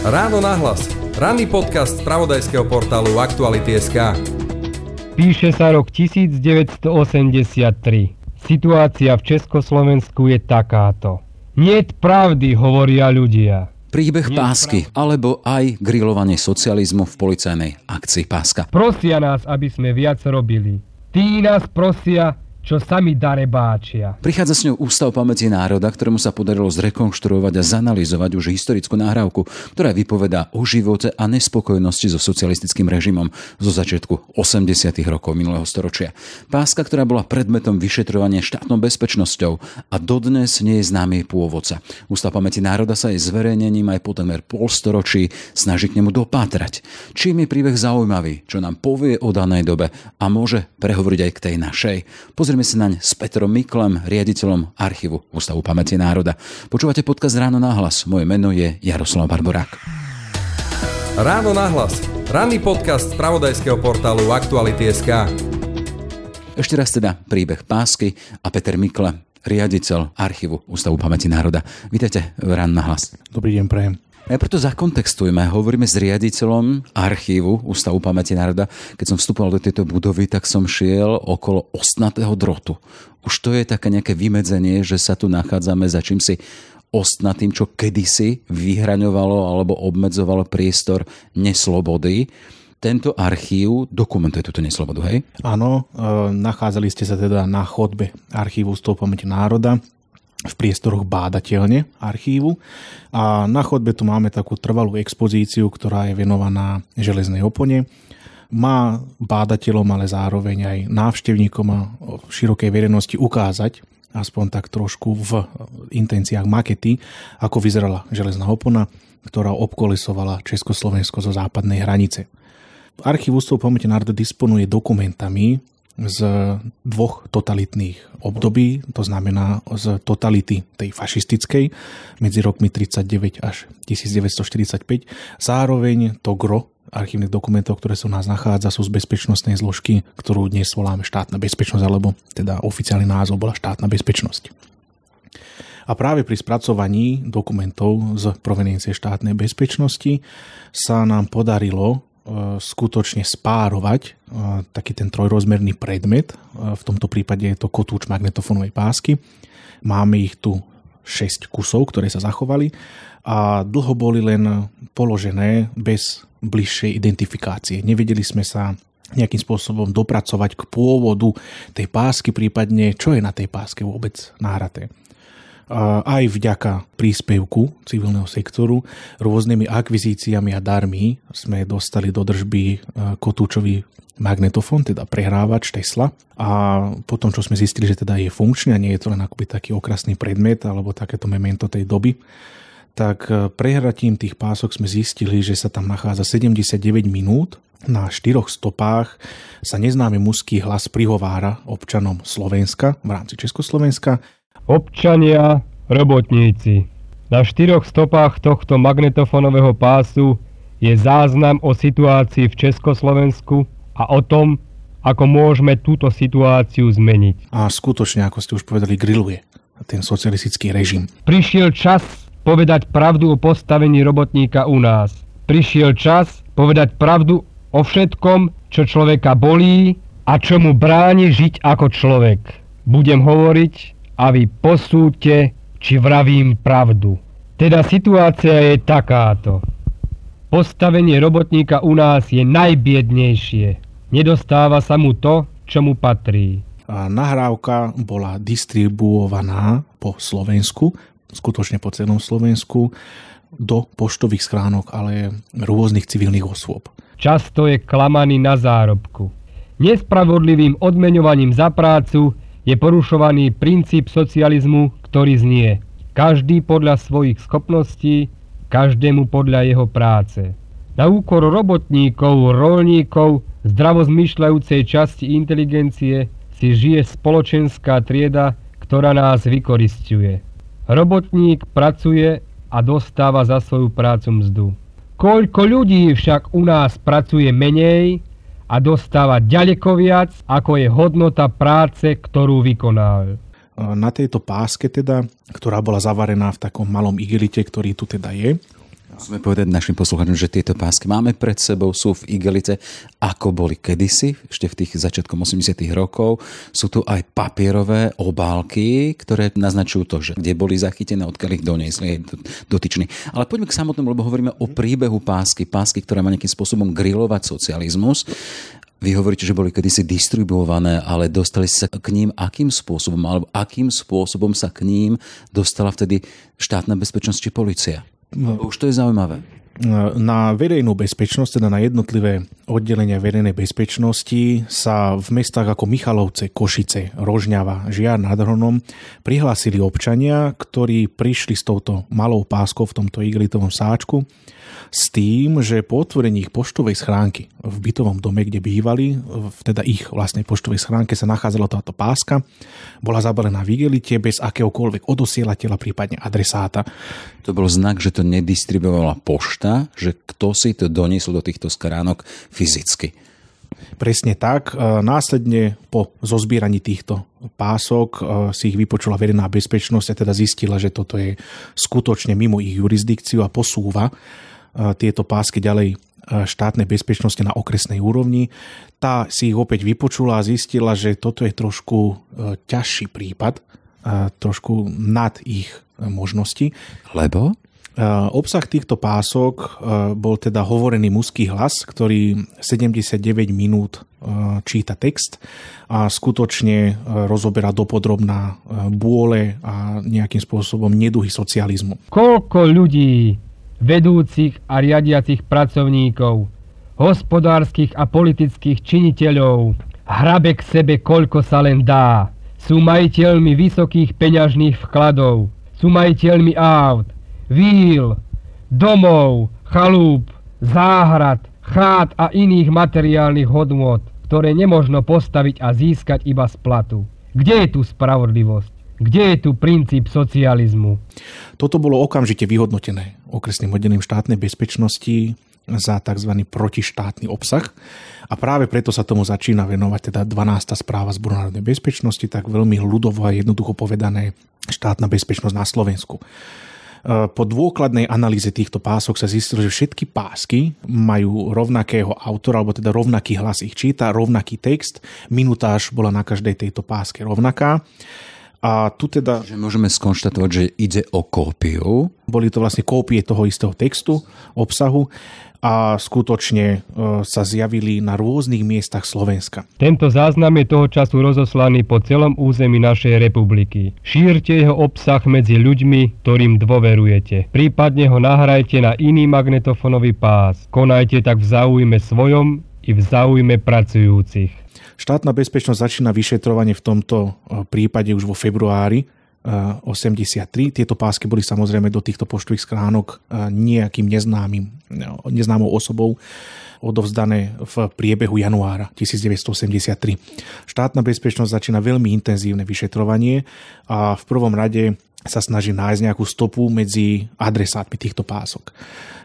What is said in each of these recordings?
Ráno nahlas. Ranný podcast z pravodajského portálu Aktuality.sk Píše sa rok 1983. Situácia v Československu je takáto. Nie pravdy, hovoria ľudia. Príbeh pásky, alebo aj grilovanie socializmu v policajnej akcii páska. Prosia nás, aby sme viac robili. Tí nás prosia, čo sami darebáčia. Prichádza s ňou Ústav pamäti národa, ktorému sa podarilo zrekonštruovať a zanalizovať už historickú nahrávku, ktorá vypovedá o živote a nespokojnosti so socialistickým režimom zo začiatku 80. rokov minulého storočia. Páska, ktorá bola predmetom vyšetrovania štátnou bezpečnosťou a dodnes nie je známy pôvodca. Ústav pamäti národa sa aj zverejnením aj po temer polstoročí snaží k nemu dopátrať. Čím je príbeh zaujímavý, čo nám povie o danej dobe a môže prehovoriť aj k tej našej. Pozrieme sa naň s Petrom Miklem, riaditeľom archívu Ústavu pamäti národa. Počúvate podcast Ráno na hlas. Moje meno je Jaroslav Barborák. Ráno na hlas. Ranný podcast z pravodajského portálu Aktuality.sk Ešte raz teda príbeh pásky a Peter Mikle, riaditeľ archívu Ústavu pamäti národa. Vítajte v Ráno na hlas. Dobrý deň, prajem. Najprv to zakontextujme. Hovoríme s riaditeľom archívu Ústavu pamäti národa. Keď som vstupoval do tejto budovy, tak som šiel okolo ostnatého drotu. Už to je také nejaké vymedzenie, že sa tu nachádzame za čím si ostnatým, čo kedysi vyhraňovalo alebo obmedzovalo priestor neslobody tento archív dokumentuje túto neslobodu, hej? Áno, e, nachádzali ste sa teda na chodbe archívu Ústavu pamäti národa v priestoroch bádateľne archívu. A na chodbe tu máme takú trvalú expozíciu, ktorá je venovaná železnej opone. Má bádateľom, ale zároveň aj návštevníkom a širokej verejnosti ukázať, aspoň tak trošku v intenciách makety, ako vyzerala železná opona, ktorá obkolesovala Československo zo západnej hranice. Archív Ústavu pamäti národa disponuje dokumentami z dvoch totalitných období, to znamená z totality tej fašistickej medzi rokmi 39 až 1945. Zároveň to gro archívnych dokumentov, ktoré u nás nachádza, sú z bezpečnostnej zložky, ktorú dnes voláme štátna bezpečnosť, alebo teda oficiálny názov bola štátna bezpečnosť. A práve pri spracovaní dokumentov z proveniencie štátnej bezpečnosti sa nám podarilo skutočne spárovať e, taký ten trojrozmerný predmet. E, v tomto prípade je to kotúč magnetofónovej pásky. Máme ich tu 6 kusov, ktoré sa zachovali a dlho boli len položené bez bližšej identifikácie. Nevedeli sme sa nejakým spôsobom dopracovať k pôvodu tej pásky, prípadne čo je na tej páske vôbec náhraté aj vďaka príspevku civilného sektoru rôznymi akvizíciami a darmi sme dostali do držby e, kotúčový magnetofón, teda prehrávač Tesla. A potom, čo sme zistili, že teda je funkčný a nie je to len akoby taký okrasný predmet alebo takéto memento tej doby, tak e, prehratím tých pások sme zistili, že sa tam nachádza 79 minút na štyroch stopách sa neznámy mužský hlas prihovára občanom Slovenska v rámci Československa Občania, robotníci. Na štyroch stopách tohto magnetofónového pásu je záznam o situácii v Československu a o tom, ako môžeme túto situáciu zmeniť. A skutočne, ako ste už povedali, grilluje ten socialistický režim. Prišiel čas povedať pravdu o postavení robotníka u nás. Prišiel čas povedať pravdu o všetkom, čo človeka bolí a čo mu bráni žiť ako človek. Budem hovoriť a vy posúďte, či vravím pravdu. Teda situácia je takáto. Postavenie robotníka u nás je najbiednejšie. Nedostáva sa mu to, čo mu patrí. A nahrávka bola distribuovaná po Slovensku, skutočne po celom Slovensku, do poštových schránok, ale rôznych civilných osôb. Často je klamaný na zárobku. Nespravodlivým odmeňovaním za prácu je porušovaný princíp socializmu, ktorý znie každý podľa svojich schopností, každému podľa jeho práce. Na úkor robotníkov, rolníkov, zdravozmyšľajúcej časti inteligencie si žije spoločenská trieda, ktorá nás vykoristuje. Robotník pracuje a dostáva za svoju prácu mzdu. Koľko ľudí však u nás pracuje menej a dostáva ďaleko viac, ako je hodnota práce, ktorú vykonal. na tejto páske teda, ktorá bola zavarená v takom malom igelite, ktorý tu teda je, Musíme povedať našim poslucháčom, že tieto pásky máme pred sebou, sú v igelite, ako boli kedysi, ešte v tých začiatkom 80 rokov. Sú tu aj papierové obálky, ktoré naznačujú to, že kde boli zachytené, odkiaľ ich doniesli dotyční. Ale poďme k samotnému, lebo hovoríme o príbehu pásky, pásky, ktorá má nejakým spôsobom grilovať socializmus. Vy hovoríte, že boli kedysi distribuované, ale dostali sa k ním akým spôsobom, alebo akým spôsobom sa k ním dostala vtedy štátna bezpečnosť či policia? No, už to je zaujímavé. Na verejnú bezpečnosť, teda na jednotlivé oddelenia verejnej bezpečnosti sa v mestách ako Michalovce, Košice, Rožňava, Žiar nad Hronom prihlásili občania, ktorí prišli s touto malou páskou v tomto igelitovom sáčku s tým, že po otvorení ich poštovej schránky v bytovom dome, kde bývali, teda ich vlastnej poštovej schránke sa nachádzala táto páska, bola zabalená v igelite bez akéhokoľvek odosielateľa, prípadne adresáta. To bol znak, že to nedistribuovala pošta, že kto si to doniesol do týchto schránok fyzicky. Presne tak. E, následne po zozbieraní týchto pások e, si ich vypočula verejná bezpečnosť a teda zistila, že toto je skutočne mimo ich jurisdikciu a posúva tieto pásky ďalej štátnej bezpečnosti na okresnej úrovni. Tá si ich opäť vypočula a zistila, že toto je trošku e, ťažší prípad, trošku nad ich možnosti. Lebo? Obsah týchto pások e, bol teda hovorený mužský hlas, ktorý 79 minút e, číta text a skutočne rozoberá dopodrobná bôle a nejakým spôsobom neduhy socializmu. Koľko ľudí vedúcich a riadiacich pracovníkov, hospodárskych a politických činiteľov, hrabe k sebe koľko sa len dá. Sú majiteľmi vysokých peňažných vkladov, sú majiteľmi aut, víl, domov, chalúp, záhrad, chát a iných materiálnych hodnôt, ktoré nemožno postaviť a získať iba z platu. Kde je tu spravodlivosť? Kde je tu princíp socializmu? Toto bolo okamžite vyhodnotené okresným oddelím štátnej bezpečnosti za tzv. protištátny obsah. A práve preto sa tomu začína venovať teda 12. správa Zboru národnej bezpečnosti, tak veľmi ľudovo a jednoducho povedané štátna bezpečnosť na Slovensku. E, po dôkladnej analýze týchto pások sa zistilo, že všetky pásky majú rovnakého autora, alebo teda rovnaký hlas ich číta, rovnaký text, minutáž bola na každej tejto páske rovnaká. A tu teda... Že môžeme skonštatovať, že ide o kópiu. Boli to vlastne kópie toho istého textu, obsahu a skutočne e, sa zjavili na rôznych miestach Slovenska. Tento záznam je toho času rozoslaný po celom území našej republiky. Šírte jeho obsah medzi ľuďmi, ktorým dôverujete. Prípadne ho nahrajte na iný magnetofónový pás. Konajte tak v záujme svojom i v záujme pracujúcich. Štátna bezpečnosť začína vyšetrovanie v tomto e, prípade už vo februári 83. E, Tieto pásky boli samozrejme do týchto poštových skránok e, nejakým neznámym, neznámou osobou odovzdané v priebehu januára 1983. Štátna bezpečnosť začína veľmi intenzívne vyšetrovanie a v prvom rade sa snaží nájsť nejakú stopu medzi adresátmi týchto pások.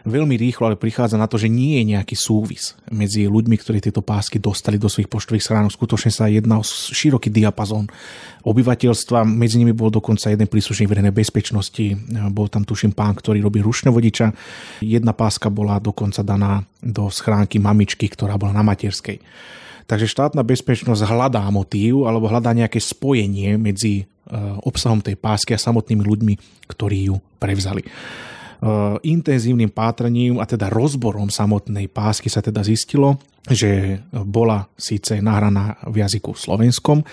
Veľmi rýchlo ale prichádza na to, že nie je nejaký súvis medzi ľuďmi, ktorí tieto pásky dostali do svojich poštových schránok. Skutočne sa jedná o široký diapazón obyvateľstva. Medzi nimi bol dokonca jeden príslušník verejnej bezpečnosti. Bol tam tuším pán, ktorý robí rušné vodiča. Jedna páska bola dokonca daná do schránky mamičky, ktorá bola na materskej. Takže štátna bezpečnosť hľadá motív alebo hľadá nejaké spojenie medzi obsahom tej pásky a samotnými ľuďmi, ktorí ju prevzali. E, intenzívnym pátraním a teda rozborom samotnej pásky sa teda zistilo, že bola síce nahraná v jazyku slovenskom,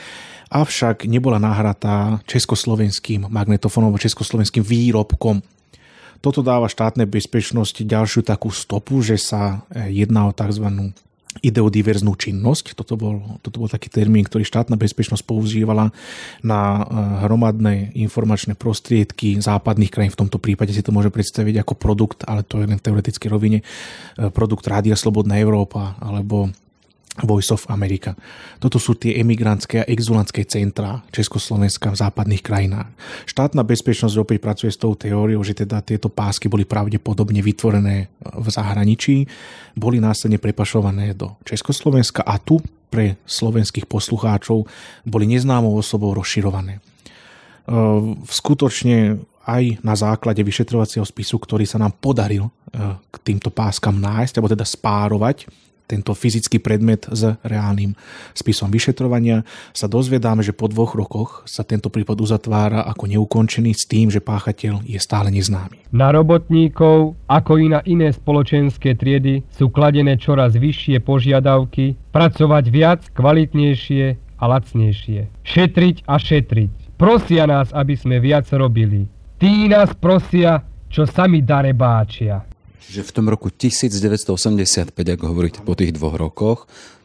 avšak nebola nahratá československým magnetofónom alebo československým výrobkom. Toto dáva štátnej bezpečnosti ďalšiu takú stopu, že sa e, jedná o tzv ideodiverznú činnosť. Toto bol, toto bol taký termín, ktorý štátna bezpečnosť používala na eh, hromadné informačné prostriedky západných krajín. V tomto prípade si to môže predstaviť ako produkt, ale to je len v teoretickej rovine, eh, produkt Rádia Slobodná Európa alebo Voice of America. Toto sú tie emigrantské a exulantské centrá Československa v západných krajinách. Štátna bezpečnosť opäť pracuje s tou teóriou, že teda tieto pásky boli pravdepodobne vytvorené v zahraničí, boli následne prepašované do Československa a tu pre slovenských poslucháčov boli neznámou osobou rozširované. skutočne aj na základe vyšetrovacieho spisu, ktorý sa nám podaril k týmto páskam nájsť, alebo teda spárovať, tento fyzický predmet s reálnym spisom vyšetrovania, sa dozvedáme, že po dvoch rokoch sa tento prípad uzatvára ako neukončený s tým, že páchateľ je stále neznámy. Na robotníkov, ako i na iné spoločenské triedy, sú kladené čoraz vyššie požiadavky, pracovať viac, kvalitnejšie a lacnejšie. Šetriť a šetriť. Prosia nás, aby sme viac robili. Tí nás prosia, čo sami darebáčia že v tom roku 1985, ako hovoríte po tých dvoch rokoch,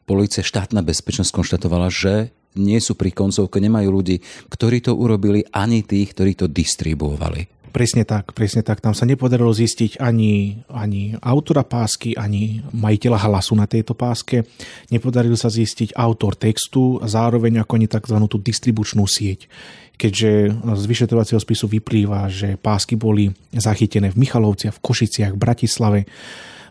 policia štátna bezpečnosť konštatovala, že nie sú pri koncovke, nemajú ľudí, ktorí to urobili, ani tých, ktorí to distribuovali. Presne tak, presne tak. Tam sa nepodarilo zistiť ani, ani autora pásky, ani majiteľa hlasu na tejto páske. Nepodarilo sa zistiť autor textu a zároveň ako ani tzv. tú distribučnú sieť keďže z vyšetrovacieho spisu vyplýva, že pásky boli zachytené v Michalovciach, v Košiciach, v Bratislave,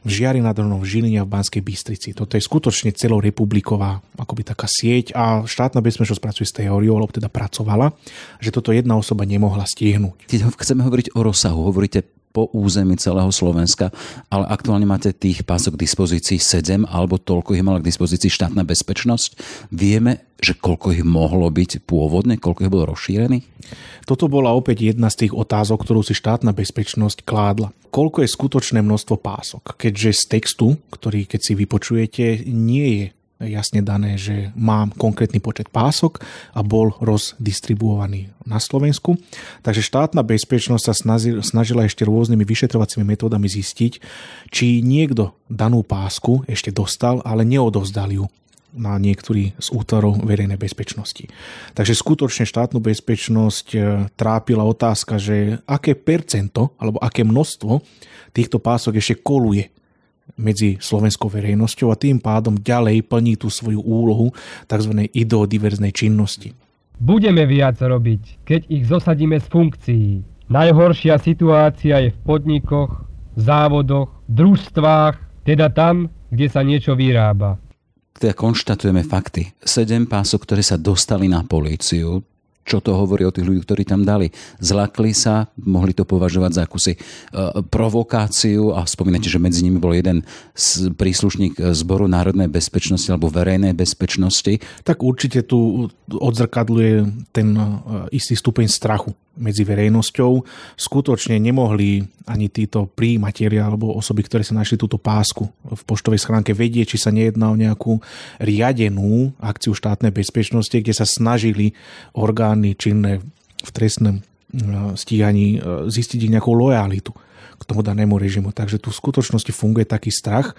v Žiari nad Hronom, v Žiline a v Banskej Bystrici. Toto je skutočne celorepubliková akoby taká sieť a štátna bezpečnosť pracuje s teóriou, alebo teda pracovala, že toto jedna osoba nemohla stihnúť. Keď chceme hovoriť o rozsahu, hovoríte po území celého Slovenska, ale aktuálne máte tých pások k dispozícii 7 alebo toľko ich mala k dispozícii štátna bezpečnosť. Vieme, že koľko ich mohlo byť pôvodne, koľko ich bolo rozšírených? Toto bola opäť jedna z tých otázok, ktorú si štátna bezpečnosť kládla. Koľko je skutočné množstvo pások? Keďže z textu, ktorý keď si vypočujete, nie je jasne dané, že mám konkrétny počet pások a bol rozdistribuovaný na Slovensku. Takže štátna bezpečnosť sa snažila ešte rôznymi vyšetrovacími metódami zistiť, či niekto danú pásku ešte dostal, ale neodovzdal ju na niektorý z útvarov verejnej bezpečnosti. Takže skutočne štátnu bezpečnosť e, trápila otázka, že aké percento alebo aké množstvo týchto pások ešte koluje medzi slovenskou verejnosťou a tým pádom ďalej plní tú svoju úlohu tzv. ideodiverznej činnosti. Budeme viac robiť, keď ich zosadíme z funkcií. Najhoršia situácia je v podnikoch, závodoch, družstvách, teda tam, kde sa niečo vyrába. Teda konštatujeme fakty. Sedem pások, ktoré sa dostali na políciu, čo to hovorí o tých ľudí, ktorí tam dali. Zlakli sa, mohli to považovať za akúsi e, provokáciu a spomínate, že medzi nimi bol jeden príslušník Zboru národnej bezpečnosti alebo verejnej bezpečnosti. Tak určite tu odzrkadluje ten e, istý stupeň strachu medzi verejnosťou. Skutočne nemohli ani títo príjimatelia alebo osoby, ktoré sa našli túto pásku v poštovej schránke vedieť, či sa nejedná o nejakú riadenú akciu štátnej bezpečnosti, kde sa snažili orgány činné v trestnom e, stíhaní e, zistiť nejakú lojalitu k tomu danému režimu. Takže tu v skutočnosti funguje taký strach.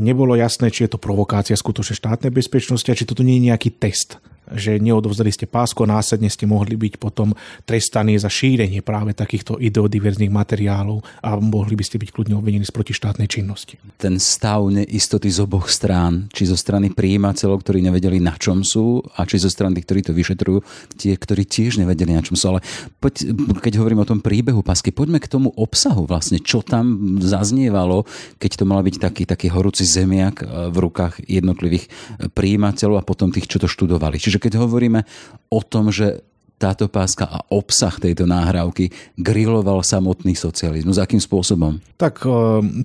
Nebolo jasné, či je to provokácia skutočne štátnej bezpečnosti a či toto nie je nejaký test že neodovzdali ste pásko, následne ste mohli byť potom trestaní za šírenie práve takýchto ideodiverzných materiálov a mohli by ste byť kľudne obvinení z protištátnej činnosti. Ten stav neistoty z oboch strán, či zo strany príjimateľov, ktorí nevedeli na čom sú, a či zo strany tých, ktorí to vyšetrujú, tie, ktorí tiež nevedeli na čom sú. Ale poď, keď hovorím o tom príbehu pásky, poďme k tomu obsahu vlastne, čo tam zaznievalo, keď to mala byť taký, taký horúci zemiak eh, v rukách jednotlivých eh, príjimateľov a potom tých, čo to študovali. Čiže keď hovoríme o tom, že táto páska a obsah tejto náhrávky griloval samotný socializmus. Akým spôsobom? Tak e,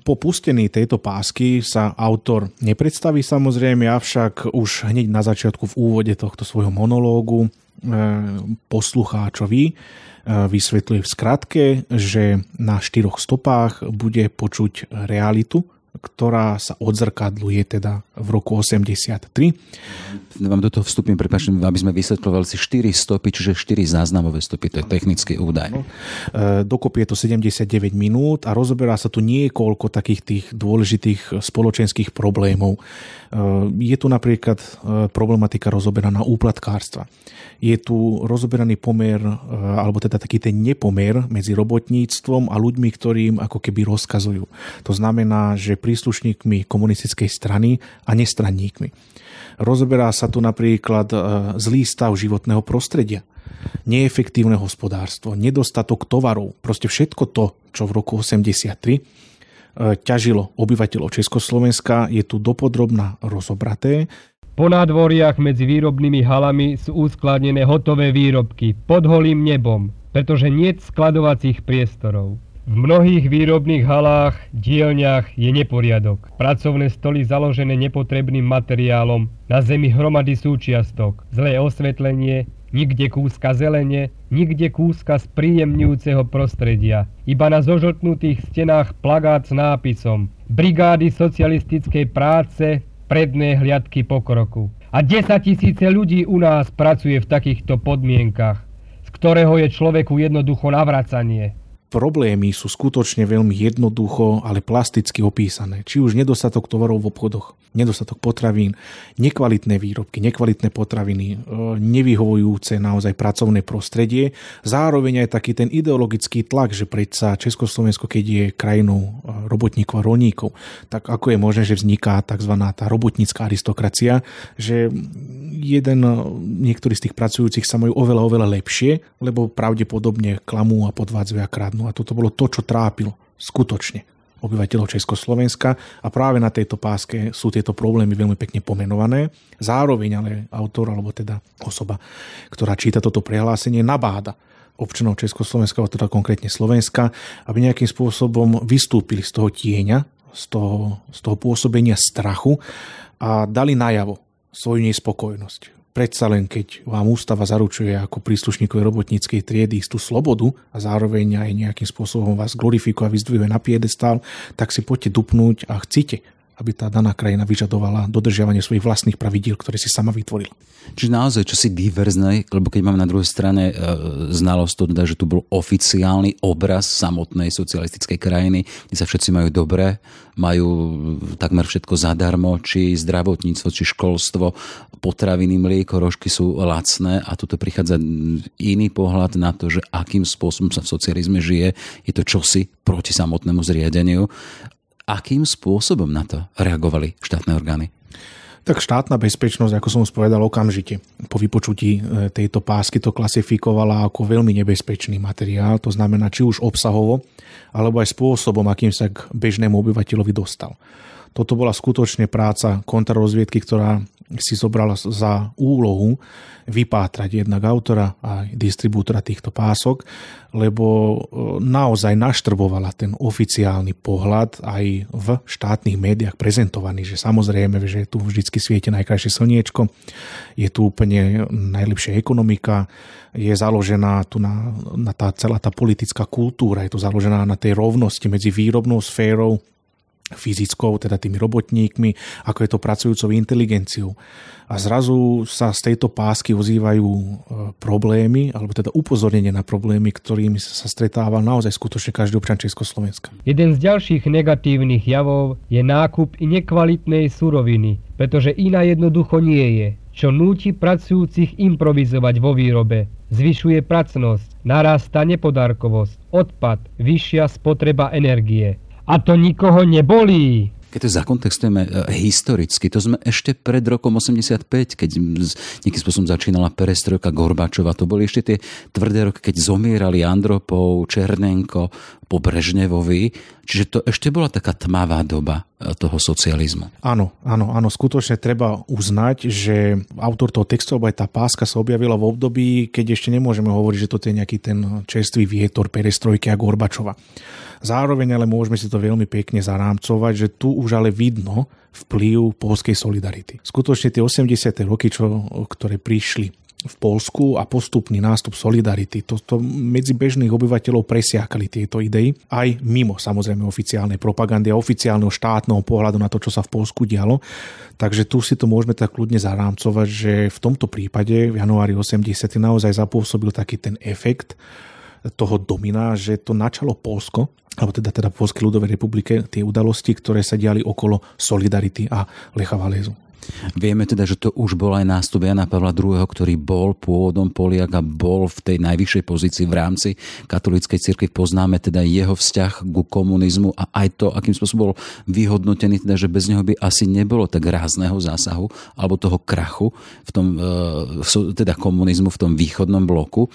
po pustení tejto pásky sa autor nepredstaví samozrejme, avšak už hneď na začiatku v úvode tohto svojho monológu e, poslucháčovi e, vysvetľuje v skratke, že na štyroch stopách bude počuť realitu ktorá sa odzrkadluje teda v roku 83. Vám do toho vstupím, prepáčte, aby sme vysvetľovali si 4 stopy, čiže 4 záznamové stopy, to je technický údaj. No. Dokopy je to 79 minút a rozoberá sa tu niekoľko takých tých dôležitých spoločenských problémov. E, je tu napríklad e, problematika rozoberaná úplatkárstva. Je tu rozoberaný pomer, alebo teda taký ten nepomer medzi robotníctvom a ľuďmi, ktorým ako keby rozkazujú. To znamená, že príslušníkmi komunistickej strany a nestranníkmi. Rozoberá sa tu napríklad e, zlý stav životného prostredia, neefektívne hospodárstvo, nedostatok tovarov, proste všetko to, čo v roku 83 e, ťažilo obyvateľov Československa, je tu dopodrobná rozobraté. Po nádvoriach medzi výrobnými halami sú uskladnené hotové výrobky pod holým nebom, pretože nie skladovacích priestorov. V mnohých výrobných halách, dielňach je neporiadok. Pracovné stoly založené nepotrebným materiálom, na zemi hromady súčiastok, zlé osvetlenie, nikde kúska zelene, nikde kúska z príjemňujúceho prostredia. Iba na zožltnutých stenách plagát s nápisom Brigády socialistickej práce predné hliadky pokroku. A 10 tisíce ľudí u nás pracuje v takýchto podmienkach, z ktorého je človeku jednoducho navracanie problémy sú skutočne veľmi jednoducho, ale plasticky opísané. Či už nedostatok tovarov v obchodoch, nedostatok potravín, nekvalitné výrobky, nekvalitné potraviny, e, nevyhovujúce naozaj pracovné prostredie. Zároveň aj taký ten ideologický tlak, že predsa Československo, keď je krajinou e, robotníkov a rolníkov, tak ako je možné, že vzniká tzv. tá robotnícká aristokracia, že jeden, e, niektorí z tých pracujúcich sa majú oveľa, oveľa lepšie, lebo pravdepodobne klamú a podvádzajú a krádnu. A toto bolo to, čo trápilo skutočne obyvateľov Československa a práve na tejto páske sú tieto problémy veľmi pekne pomenované. Zároveň ale autor, alebo teda osoba, ktorá číta toto prehlásenie, nabáda občanov Československa, alebo teda konkrétne Slovenska, aby nejakým spôsobom vystúpili z toho tieňa, z toho, z toho pôsobenia strachu a dali najavo svoju nespokojnosť. Predsa len keď vám ústava zaručuje ako príslušníkov robotníckej triedy istú slobodu a zároveň aj nejakým spôsobom vás glorifikuje a vyzdvihuje na piedestál, tak si poďte dupnúť a chcite aby tá daná krajina vyžadovala dodržiavanie svojich vlastných pravidiel, ktoré si sama vytvorila. Čiže naozaj čosi diverzné, lebo keď máme na druhej strane e, znalosť to teda, že tu bol oficiálny obraz samotnej socialistickej krajiny, kde sa všetci majú dobre, majú takmer všetko zadarmo, či zdravotníctvo, či školstvo, potraviny, mlieko, rožky sú lacné a tuto prichádza iný pohľad na to, že akým spôsobom sa v socializme žije. Je to čosi proti samotnému zriadeniu akým spôsobom na to reagovali štátne orgány? Tak štátna bezpečnosť, ako som už povedal, okamžite po vypočutí e, tejto pásky to klasifikovala ako veľmi nebezpečný materiál, to znamená či už obsahovo, alebo aj spôsobom, akým sa k bežnému obyvateľovi dostal. Toto bola skutočne práca kontrarozviedky, ktorá si zobrala za úlohu vypátrať jednak autora a distribútora týchto pások, lebo e, naozaj naštrbovala ten oficiálny pohľad aj v štátnych médiách prezentovaný, že samozrejme, že tu vždycky svieti najkrajšie slniečko, je tu úplne najlepšia ekonomika, je založená tu na, na tá celá tá politická kultúra, je tu založená na tej rovnosti medzi výrobnou sférou fyzickou, teda tými robotníkmi, ako je to pracujúcou inteligenciou. A zrazu sa z tejto pásky ozývajú e, problémy, alebo teda upozornenie na problémy, ktorými sa stretával naozaj skutočne každý občan Československa. Jeden z ďalších negatívnych javov je nákup nekvalitnej suroviny, pretože iná jednoducho nie je, čo núti pracujúcich improvizovať vo výrobe. Zvyšuje pracnosť, narastá nepodárkovosť, odpad, vyššia spotreba energie. A to nikoho nebolí. Keď to zakontextujeme e, historicky, to sme ešte pred rokom 85, keď nejakým spôsobom začínala perestrojka Gorbačova, to boli ešte tie tvrdé roky, keď zomierali Andropov, Černenko, po Brežnevovi, čiže to ešte bola taká tmavá doba toho socializmu. Áno, áno, áno, skutočne treba uznať, že autor toho textu, alebo aj tá páska sa objavila v období, keď ešte nemôžeme hovoriť, že toto je nejaký ten čerstvý vietor perestrojky a Gorbačova. Zároveň ale môžeme si to veľmi pekne zarámcovať, že tu už ale vidno vplyv polskej solidarity. Skutočne tie 80. roky, čo, ktoré prišli v Polsku a postupný nástup solidarity. Toto medzi bežných obyvateľov presiakali tieto idei, aj mimo samozrejme oficiálnej propagandy a oficiálneho štátneho pohľadu na to, čo sa v Polsku dialo. Takže tu si to môžeme tak kľudne zarámcovať, že v tomto prípade v januári 80. naozaj zapôsobil taký ten efekt toho domina, že to načalo Polsko alebo teda, teda Polskej ľudovej republike, tie udalosti, ktoré sa diali okolo Solidarity a Lecha Valézu. Vieme teda, že to už bol aj nástup Jana Pavla II., ktorý bol pôvodom Poliak a bol v tej najvyššej pozícii v rámci katolíckej cirkvi. Poznáme teda jeho vzťah ku komunizmu a aj to, akým spôsobom bol vyhodnotený, teda, že bez neho by asi nebolo tak rázneho zásahu alebo toho krachu v tom, e, teda komunizmu v tom východnom bloku.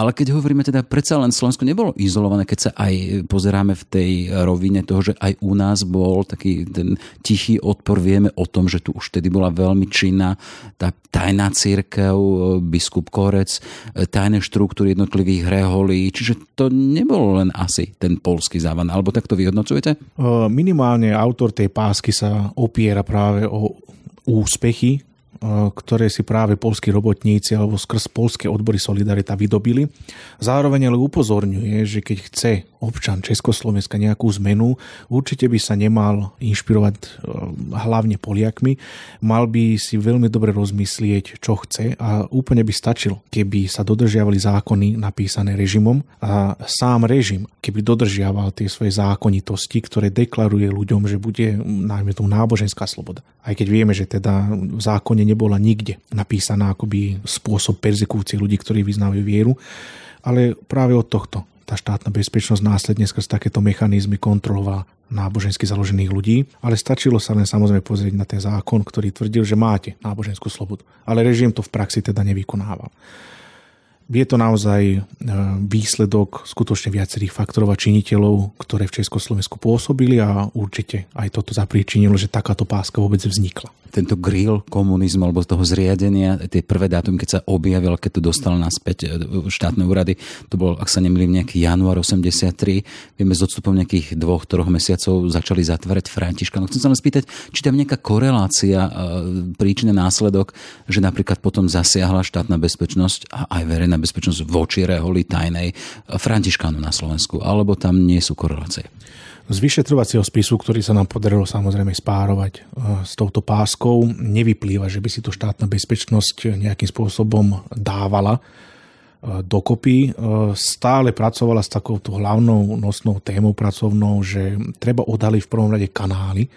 Ale keď hovoríme teda, predsa len Slovensko nebolo izolované, keď sa aj pozeráme v tej rovine toho, že aj u nás bol taký ten tichý odpor, vieme o tom, že tu už vtedy bola veľmi činná tá tajná církev, biskup Korec, tajné štruktúry jednotlivých reholí, čiže to nebolo len asi ten polský závan, alebo tak to vyhodnocujete? Minimálne autor tej pásky sa opiera práve o úspechy ktoré si práve polskí robotníci alebo skrz polské odbory Solidarita vydobili. Zároveň ale upozorňuje, že keď chce občan Československa nejakú zmenu, určite by sa nemal inšpirovať hlavne Poliakmi, mal by si veľmi dobre rozmyslieť, čo chce a úplne by stačil, keby sa dodržiavali zákony napísané režimom a sám režim, keby dodržiaval tie svoje zákonitosti, ktoré deklaruje ľuďom, že bude najmä tomu náboženská sloboda. Aj keď vieme, že teda v zákone nebola nikde napísaná akoby spôsob perzekúcie ľudí, ktorí vyznávajú vieru, ale práve od tohto tá štátna bezpečnosť následne skrz takéto mechanizmy kontrolovala nábožensky založených ľudí, ale stačilo sa len samozrejme pozrieť na ten zákon, ktorý tvrdil, že máte náboženskú slobodu. Ale režim to v praxi teda nevykonával je to naozaj e, výsledok skutočne viacerých faktorov a činiteľov, ktoré v Československu pôsobili a určite aj toto zapríčinilo, že takáto páska vôbec vznikla. Tento grill komunizmu alebo z toho zriadenia, tie prvé dátum, keď sa objavil, keď to dostal naspäť e, štátne úrady, to bol, ak sa nemýlim, nejaký január 83. Vieme, s odstupom nejakých dvoch, troch mesiacov začali zatvárať No Chcem sa len spýtať, či tam nejaká korelácia, e, príčina, následok, že napríklad potom zasiahla štátna bezpečnosť a aj verejná bezpečnosť voči reholi tajnej Františkánu na Slovensku, alebo tam nie sú korelácie? Z vyšetrovacieho spisu, ktorý sa nám podarilo samozrejme spárovať e, s touto páskou, nevyplýva, že by si to štátna bezpečnosť nejakým spôsobom dávala dokopy. E, stále pracovala s takouto hlavnou nosnou témou pracovnou, že treba odhaliť v prvom rade kanály,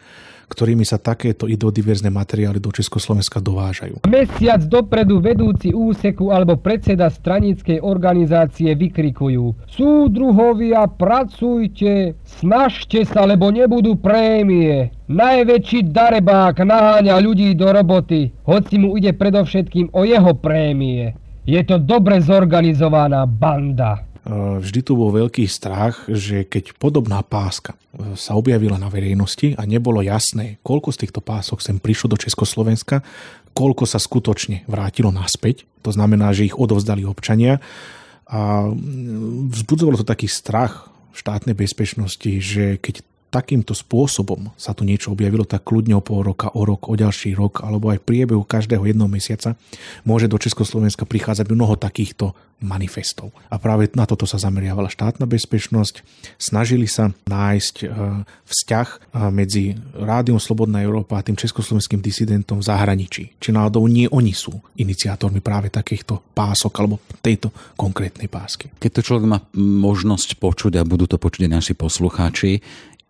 ktorými sa takéto idodiverzné materiály do Československa dovážajú. Mesiac dopredu vedúci úseku alebo predseda stranickej organizácie vykrikujú Súdruhovia, pracujte, snažte sa, lebo nebudú prémie. Najväčší darebák naháňa ľudí do roboty, hoci mu ide predovšetkým o jeho prémie. Je to dobre zorganizovaná banda. Vždy tu bol veľký strach, že keď podobná páska e, sa objavila na verejnosti a nebolo jasné, koľko z týchto pások sem prišlo do Československa, koľko sa skutočne vrátilo naspäť, to znamená, že ich odovzdali občania a vzbudzovalo to taký strach štátnej bezpečnosti, že keď takýmto spôsobom sa tu niečo objavilo, tak kľudne o pol roka, o rok, o ďalší rok, alebo aj v priebehu každého jedného mesiaca môže do Československa prichádzať mnoho takýchto manifestov. A práve na toto sa zameriavala štátna bezpečnosť. Snažili sa nájsť e, vzťah e, medzi Rádiom Slobodná Európa a tým československým disidentom v zahraničí. Či náhodou nie oni sú iniciátormi práve takýchto pások alebo tejto konkrétnej pásky. Keď to človek má možnosť počuť a budú to počuť naši poslucháči,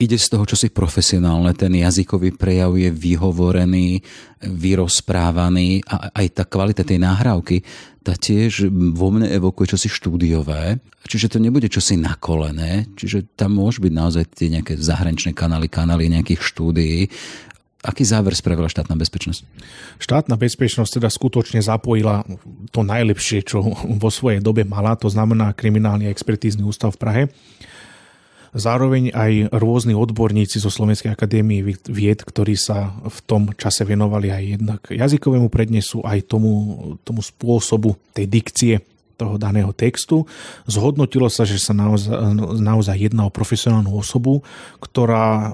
ide z toho, čo si profesionálne. Ten jazykový prejav je vyhovorený, vyrozprávaný a aj tá kvalita tej náhrávky, tá tiež vo mne evokuje čosi štúdiové. Čiže to nebude čosi nakolené, čiže tam môže byť naozaj tie nejaké zahraničné kanály, kanály nejakých štúdií. Aký záver spravila štátna bezpečnosť? Štátna bezpečnosť teda skutočne zapojila to najlepšie, čo vo svojej dobe mala, to znamená kriminálny expertízny ústav v Prahe Zároveň aj rôzni odborníci zo Slovenskej akadémie vied, ktorí sa v tom čase venovali aj jednak jazykovému prednesu, aj tomu, tomu spôsobu tej dikcie toho daného textu. Zhodnotilo sa, že sa naozaj, naozaj jedná o profesionálnu osobu, ktorá,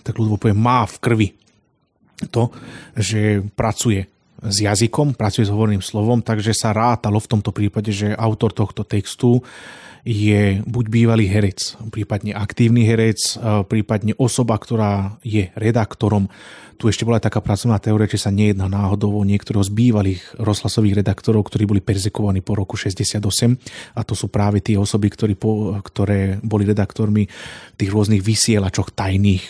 tak ľudovo poviem, má v krvi to, že pracuje s jazykom, pracuje s hovorným slovom, takže sa rátalo v tomto prípade, že autor tohto textu je buď bývalý herec, prípadne aktívny herec, prípadne osoba, ktorá je redaktorom. Tu ešte bola taká pracovná teória, či sa nejedná náhodou o niektorého z bývalých rozhlasových redaktorov, ktorí boli perzekovaní po roku 68 a to sú práve tie osoby, ktorí po, ktoré boli redaktormi tých rôznych vysielačoch tajných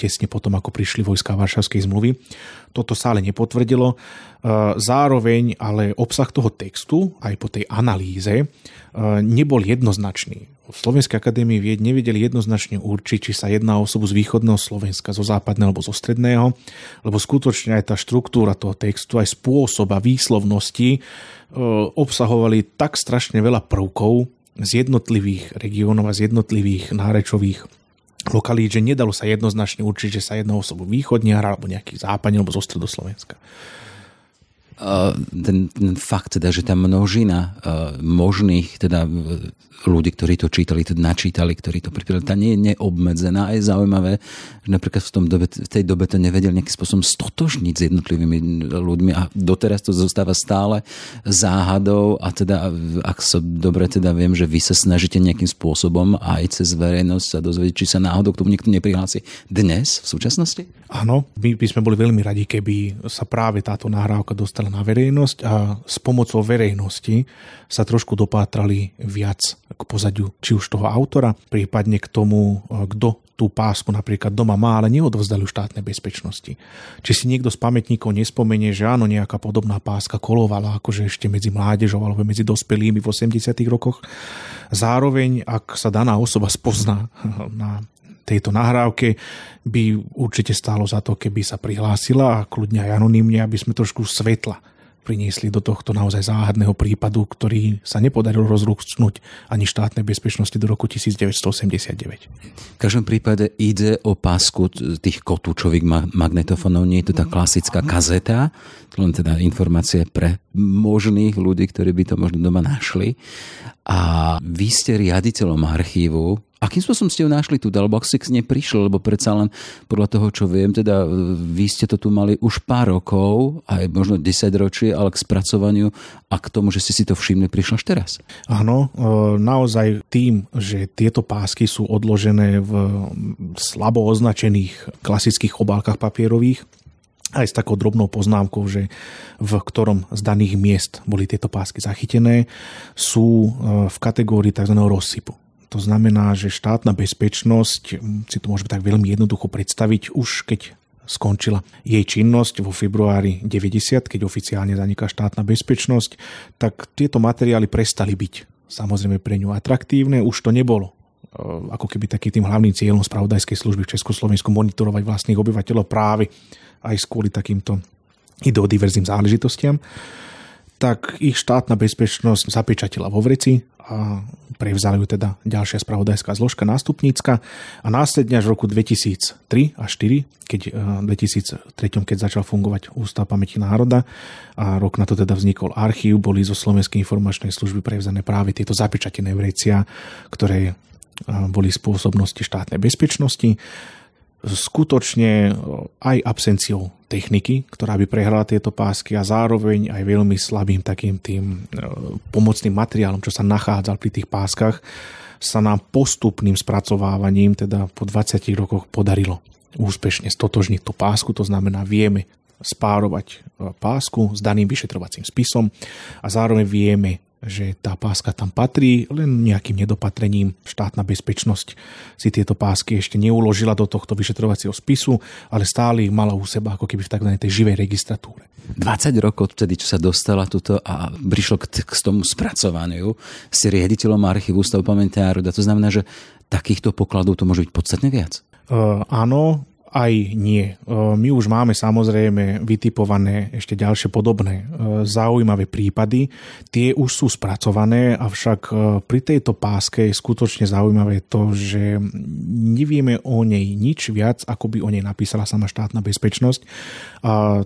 tesne potom, ako prišli vojska Varšavskej zmluvy. Toto sa ale nepotvrdilo. Zároveň ale obsah toho textu aj po tej analýze nebol jednoznačný. V Slovenskej akadémii vied nevedeli jednoznačne určiť, či sa jedná o osobu z východného Slovenska, zo západného alebo zo stredného, lebo skutočne aj tá štruktúra toho textu, aj spôsob a výslovnosti e, obsahovali tak strašne veľa prvkov z jednotlivých regiónov a z jednotlivých nárečových lokalít, že nedalo sa jednoznačne určiť, že sa jedná osobu východniar alebo nejaký západne alebo zo Stredoslovenska. Ten, ten fakt teda, že tá množina možných teda ľudí, ktorí to čítali, to načítali, ktorí to pripravili. Tá nie je neobmedzená a je zaujímavé, že napríklad v, tom dobe, v tej dobe to nevedel nejakým spôsobom stotožniť s jednotlivými ľuďmi a doteraz to zostáva stále záhadou a teda, ak sa dobre teda viem, že vy sa snažíte nejakým spôsobom aj cez verejnosť sa dozvedieť, či sa náhodou k tomu niekto neprihlási dnes v súčasnosti? Áno, my by sme boli veľmi radi, keby sa práve táto nahrávka dostala na verejnosť a s pomocou verejnosti sa trošku dopátrali viac k pozadiu či už toho autora, prípadne k tomu, e, kto tú pásku napríklad doma má, ale neodovzdali štátnej bezpečnosti. Či si niekto z pamätníkov nespomenie, že áno, nejaká podobná páska kolovala akože ešte medzi mládežou alebo medzi dospelými v 80. rokoch. Zároveň, ak sa daná osoba spozná na tejto nahrávke, by určite stálo za to, keby sa prihlásila a kľudne aj anonymne, aby sme trošku svetla priniesli do tohto naozaj záhadného prípadu, ktorý sa nepodaril rozrúcnúť ani štátnej bezpečnosti do roku 1989. V každom prípade ide o pásku tých kotúčových magnetofónov, nie je to tá klasická kazeta, to len teda informácie pre možných ľudí, ktorí by to možno doma našli. A vy ste riaditeľom archívu Akým spôsobom ste ju našli tu, alebo ak ste k nej prišli, lebo predsa len podľa toho, čo viem, teda vy ste to tu mali už pár rokov, aj možno 10 ročie, ale k spracovaniu a k tomu, že ste si to všimli, prišlo až teraz. Áno, e, naozaj tým, že tieto pásky sú odložené v slabo označených klasických obálkach papierových, aj s takou drobnou poznámkou, že v ktorom z daných miest boli tieto pásky zachytené, sú e, v kategórii tzv. rozsypu. To znamená, že štátna bezpečnosť, si to môžeme tak veľmi jednoducho predstaviť, už keď skončila jej činnosť vo februári 90, keď oficiálne zaniká štátna bezpečnosť, tak tieto materiály prestali byť samozrejme pre ňu atraktívne, už to nebolo e, ako keby takým tým hlavným cieľom spravodajskej služby v Československu monitorovať vlastných obyvateľov práve aj kvôli takýmto ideodiverzým záležitostiam tak ich štátna bezpečnosť zapečatila vo vreci a prevzali ju teda ďalšia spravodajská zložka nástupnícka. A následne až v roku 2003 a 4, keď v eh, 2003, keď začal fungovať Ústav pamäti národa a rok na to teda vznikol archív, boli zo Slovenskej informačnej služby prevzané práve tieto zapečatené vrecia, ktoré eh, boli spôsobnosti štátnej bezpečnosti skutočne aj absenciou techniky, ktorá by prehrala tieto pásky a zároveň aj veľmi slabým takým tým pomocným materiálom, čo sa nachádzal pri tých páskach, sa nám postupným spracovávaním, teda po 20 rokoch podarilo úspešne stotožniť tú pásku, to znamená vieme spárovať pásku s daným vyšetrovacím spisom a zároveň vieme že tá páska tam patrí, len nejakým nedopatrením štátna bezpečnosť si tieto pásky ešte neuložila do tohto vyšetrovacieho spisu, ale stále ich mala u seba ako keby v tzv. tej živej registratúre. 20 rokov vtedy, čo sa dostala tuto a prišlo k, k tomu spracovaniu, ste riaditeľom archívu Ústavu pamäti národa. To znamená, že takýchto pokladov to môže byť podstatne viac? Uh, áno, aj nie. My už máme samozrejme vytipované ešte ďalšie podobné zaujímavé prípady. Tie už sú spracované, avšak pri tejto páske je skutočne zaujímavé to, že nevieme o nej nič viac, ako by o nej napísala sama štátna bezpečnosť.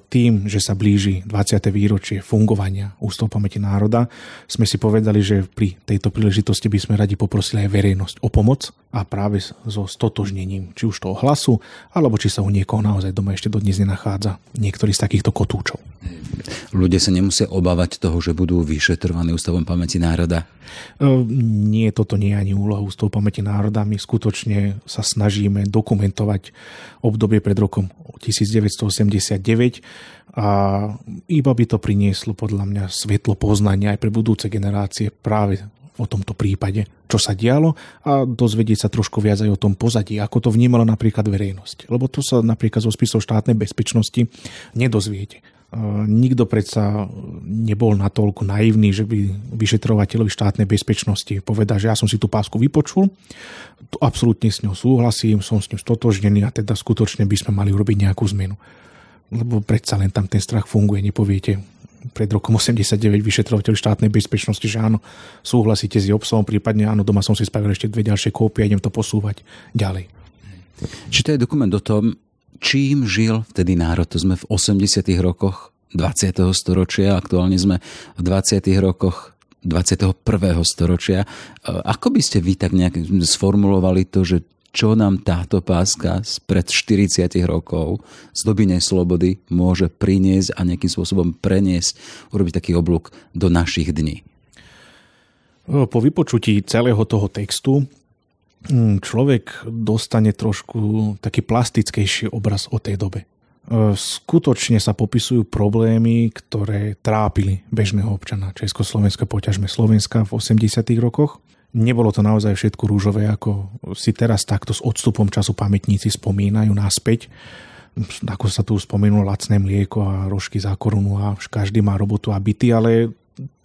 Tým, že sa blíži 20. výročie fungovania Ústavu pamäti národa, sme si povedali, že pri tejto príležitosti by sme radi poprosili aj verejnosť o pomoc a práve so stotožnením či už toho hlasu, alebo či sa u niekoho naozaj doma ešte dodnes nenachádza niektorý z takýchto kotúčov. Ľudia sa nemusia obávať toho, že budú vyšetrovaní Ústavom pamäti národa? E, nie, toto nie je ani úloha Ústavu pamäti národa. My skutočne sa snažíme dokumentovať obdobie pred rokom 1989 a iba by to prinieslo podľa mňa svetlo poznania aj pre budúce generácie práve o tomto prípade, čo sa dialo a dozvedieť sa trošku viac aj o tom pozadí, ako to vnímala napríklad verejnosť. Lebo to sa napríklad zo spisov štátnej bezpečnosti nedozviete. Nikto predsa nebol natoľko naivný, že by vyšetrovateľovi štátnej bezpečnosti povedal, že ja som si tú pásku vypočul, to absolútne s ňou súhlasím, som s ňou stotožnený a teda skutočne by sme mali urobiť nejakú zmenu. Lebo predsa len tam ten strach funguje, nepoviete, pred rokom 89 vyšetrovateľ štátnej bezpečnosti, že áno, súhlasíte s obsom, prípadne áno, doma som si spravil ešte dve ďalšie kópie a idem to posúvať ďalej. Či to je dokument o tom, čím žil vtedy národ. To sme v 80. rokoch 20. storočia, aktuálne sme v 20. rokoch 21. storočia. Ako by ste vy tak nejak sformulovali to, že čo nám táto páska pred 40 rokov z doby neslobody môže priniesť a nejakým spôsobom preniesť, urobiť taký oblúk do našich dní? Po vypočutí celého toho textu mm, človek dostane trošku taký plastickejší obraz o tej dobe. E, skutočne sa popisujú problémy, ktoré trápili bežného občana Československa, poťažme Slovenska v 80. rokoch. Nebolo to naozaj všetko rúžové, ako si teraz takto s odstupom času pamätníci spomínajú náspäť. Ako sa tu spomenul lacné mlieko a rožky za korunu a každý má robotu a byty, ale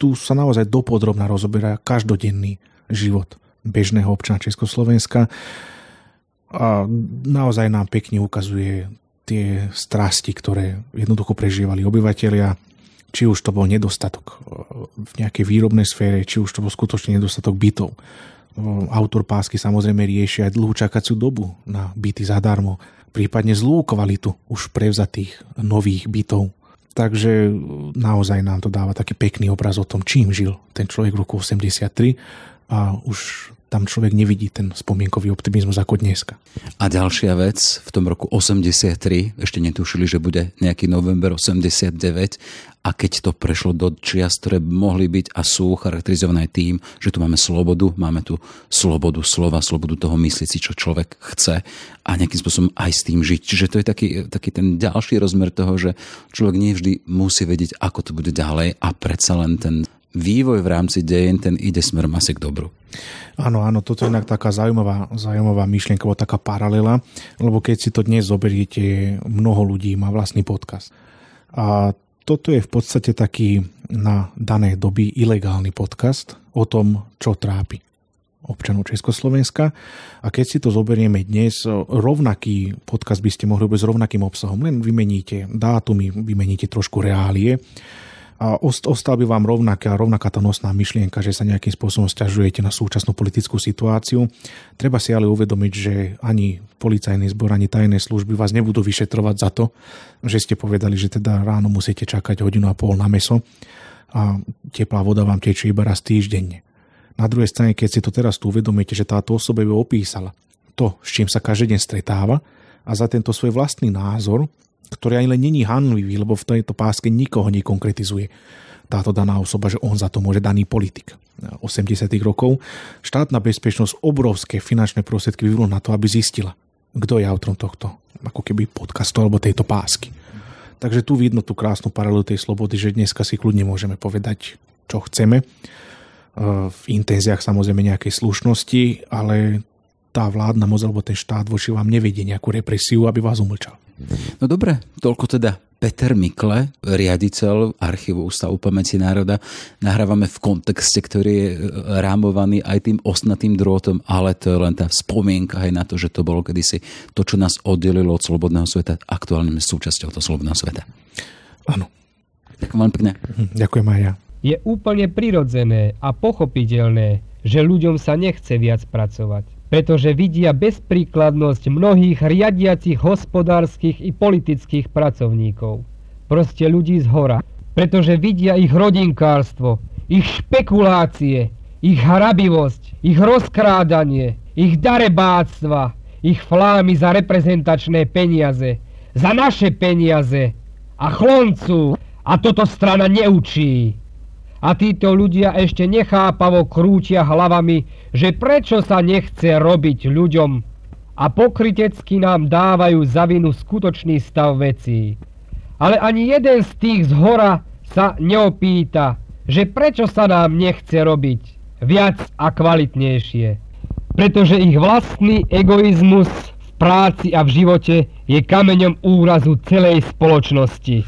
tu sa naozaj dopodrobne rozoberá každodenný život bežného občana Československa a naozaj nám pekne ukazuje tie strasti, ktoré jednoducho prežívali obyvateľia, či už to bol nedostatok e, v nejakej výrobnej sfére, či už to bol skutočne nedostatok bytov. E, autor pásky samozrejme rieši aj dlhú čakaciu dobu na byty zadarmo, prípadne zlú kvalitu už prevzatých nových bytov. Takže naozaj nám to dáva taký pekný obraz o tom, čím žil ten človek v roku 83 a už tam človek nevidí ten spomienkový optimizmus ako dneska. A ďalšia vec, v tom roku 83, ešte netušili, že bude nejaký november 89 a keď to prešlo do čias, ktoré mohli byť a sú charakterizované tým, že tu máme slobodu, máme tu slobodu slova, slobodu toho myslieť si, čo človek chce a nejakým spôsobom aj s tým žiť. Čiže to je taký, taký ten ďalší rozmer toho, že človek nie vždy musí vedieť, ako to bude ďalej a predsa len ten vývoj v rámci dejín, ten ide smerom asi k dobru. Áno, áno, toto je inak taká zaujímavá, zaujímavá myšlienka, alebo taká paralela, lebo keď si to dnes zoberiete, mnoho ľudí má vlastný podcast. A toto je v podstate taký na dané doby ilegálny podcast o tom, čo trápi občanov Československa. A keď si to zoberieme dnes, rovnaký podcast by ste mohli robiť s rovnakým obsahom, len vymeníte dátumy, vymeníte trošku reálie ostal by vám rovnaká, rovnaká tá nosná myšlienka, že sa nejakým spôsobom stiažujete na súčasnú politickú situáciu. Treba si ale uvedomiť, že ani policajný zbor, ani tajné služby vás nebudú vyšetrovať za to, že ste povedali, že teda ráno musíte čakať hodinu a pol na meso a teplá voda vám tečie iba raz týždenne. Na druhej strane, keď si to teraz tu uvedomíte, že táto osoba by opísala to, s čím sa každý deň stretáva a za tento svoj vlastný názor ktorý ani len není hanlivý, lebo v tejto páske nikoho nekonkretizuje táto daná osoba, že on za to môže daný politik. 80. rokov štátna bezpečnosť obrovské finančné prostriedky vyvrú na to, aby zistila, kto je autorom tohto ako keby podcastu alebo tejto pásky. Takže tu vidno tú krásnu paralelu tej slobody, že dneska si kľudne môžeme povedať, čo chceme. V intenziách samozrejme nejakej slušnosti, ale tá vládna moc alebo ten štát voči vám nevedie nejakú represiu, aby vás umlčal. No dobre, toľko teda Peter Mikle, riaditeľ Archívu Ústavu pamäti národa. Nahrávame v kontexte, ktorý je e, rámovaný aj tým osnatým drôtom, ale to je len tá spomienka aj na to, že to bolo kedysi to, čo nás oddelilo od slobodného sveta, aktuálne sme súčasťou toho slobodného sveta. Áno. Ďakujem veľmi pekne. Mhm, ďakujem aj ja. Je úplne prirodzené a pochopiteľné, že ľuďom sa nechce viac pracovať pretože vidia bezpríkladnosť mnohých riadiacich hospodárskych i politických pracovníkov. Proste ľudí z hora. Pretože vidia ich rodinkárstvo, ich špekulácie, ich hrabivosť, ich rozkrádanie, ich darebáctva, ich flámy za reprezentačné peniaze, za naše peniaze a chloncu. A toto strana neučí a títo ľudia ešte nechápavo krútia hlavami, že prečo sa nechce robiť ľuďom a pokrytecky nám dávajú za vinu skutočný stav vecí. Ale ani jeden z tých z hora sa neopýta, že prečo sa nám nechce robiť viac a kvalitnejšie. Pretože ich vlastný egoizmus v práci a v živote je kameňom úrazu celej spoločnosti.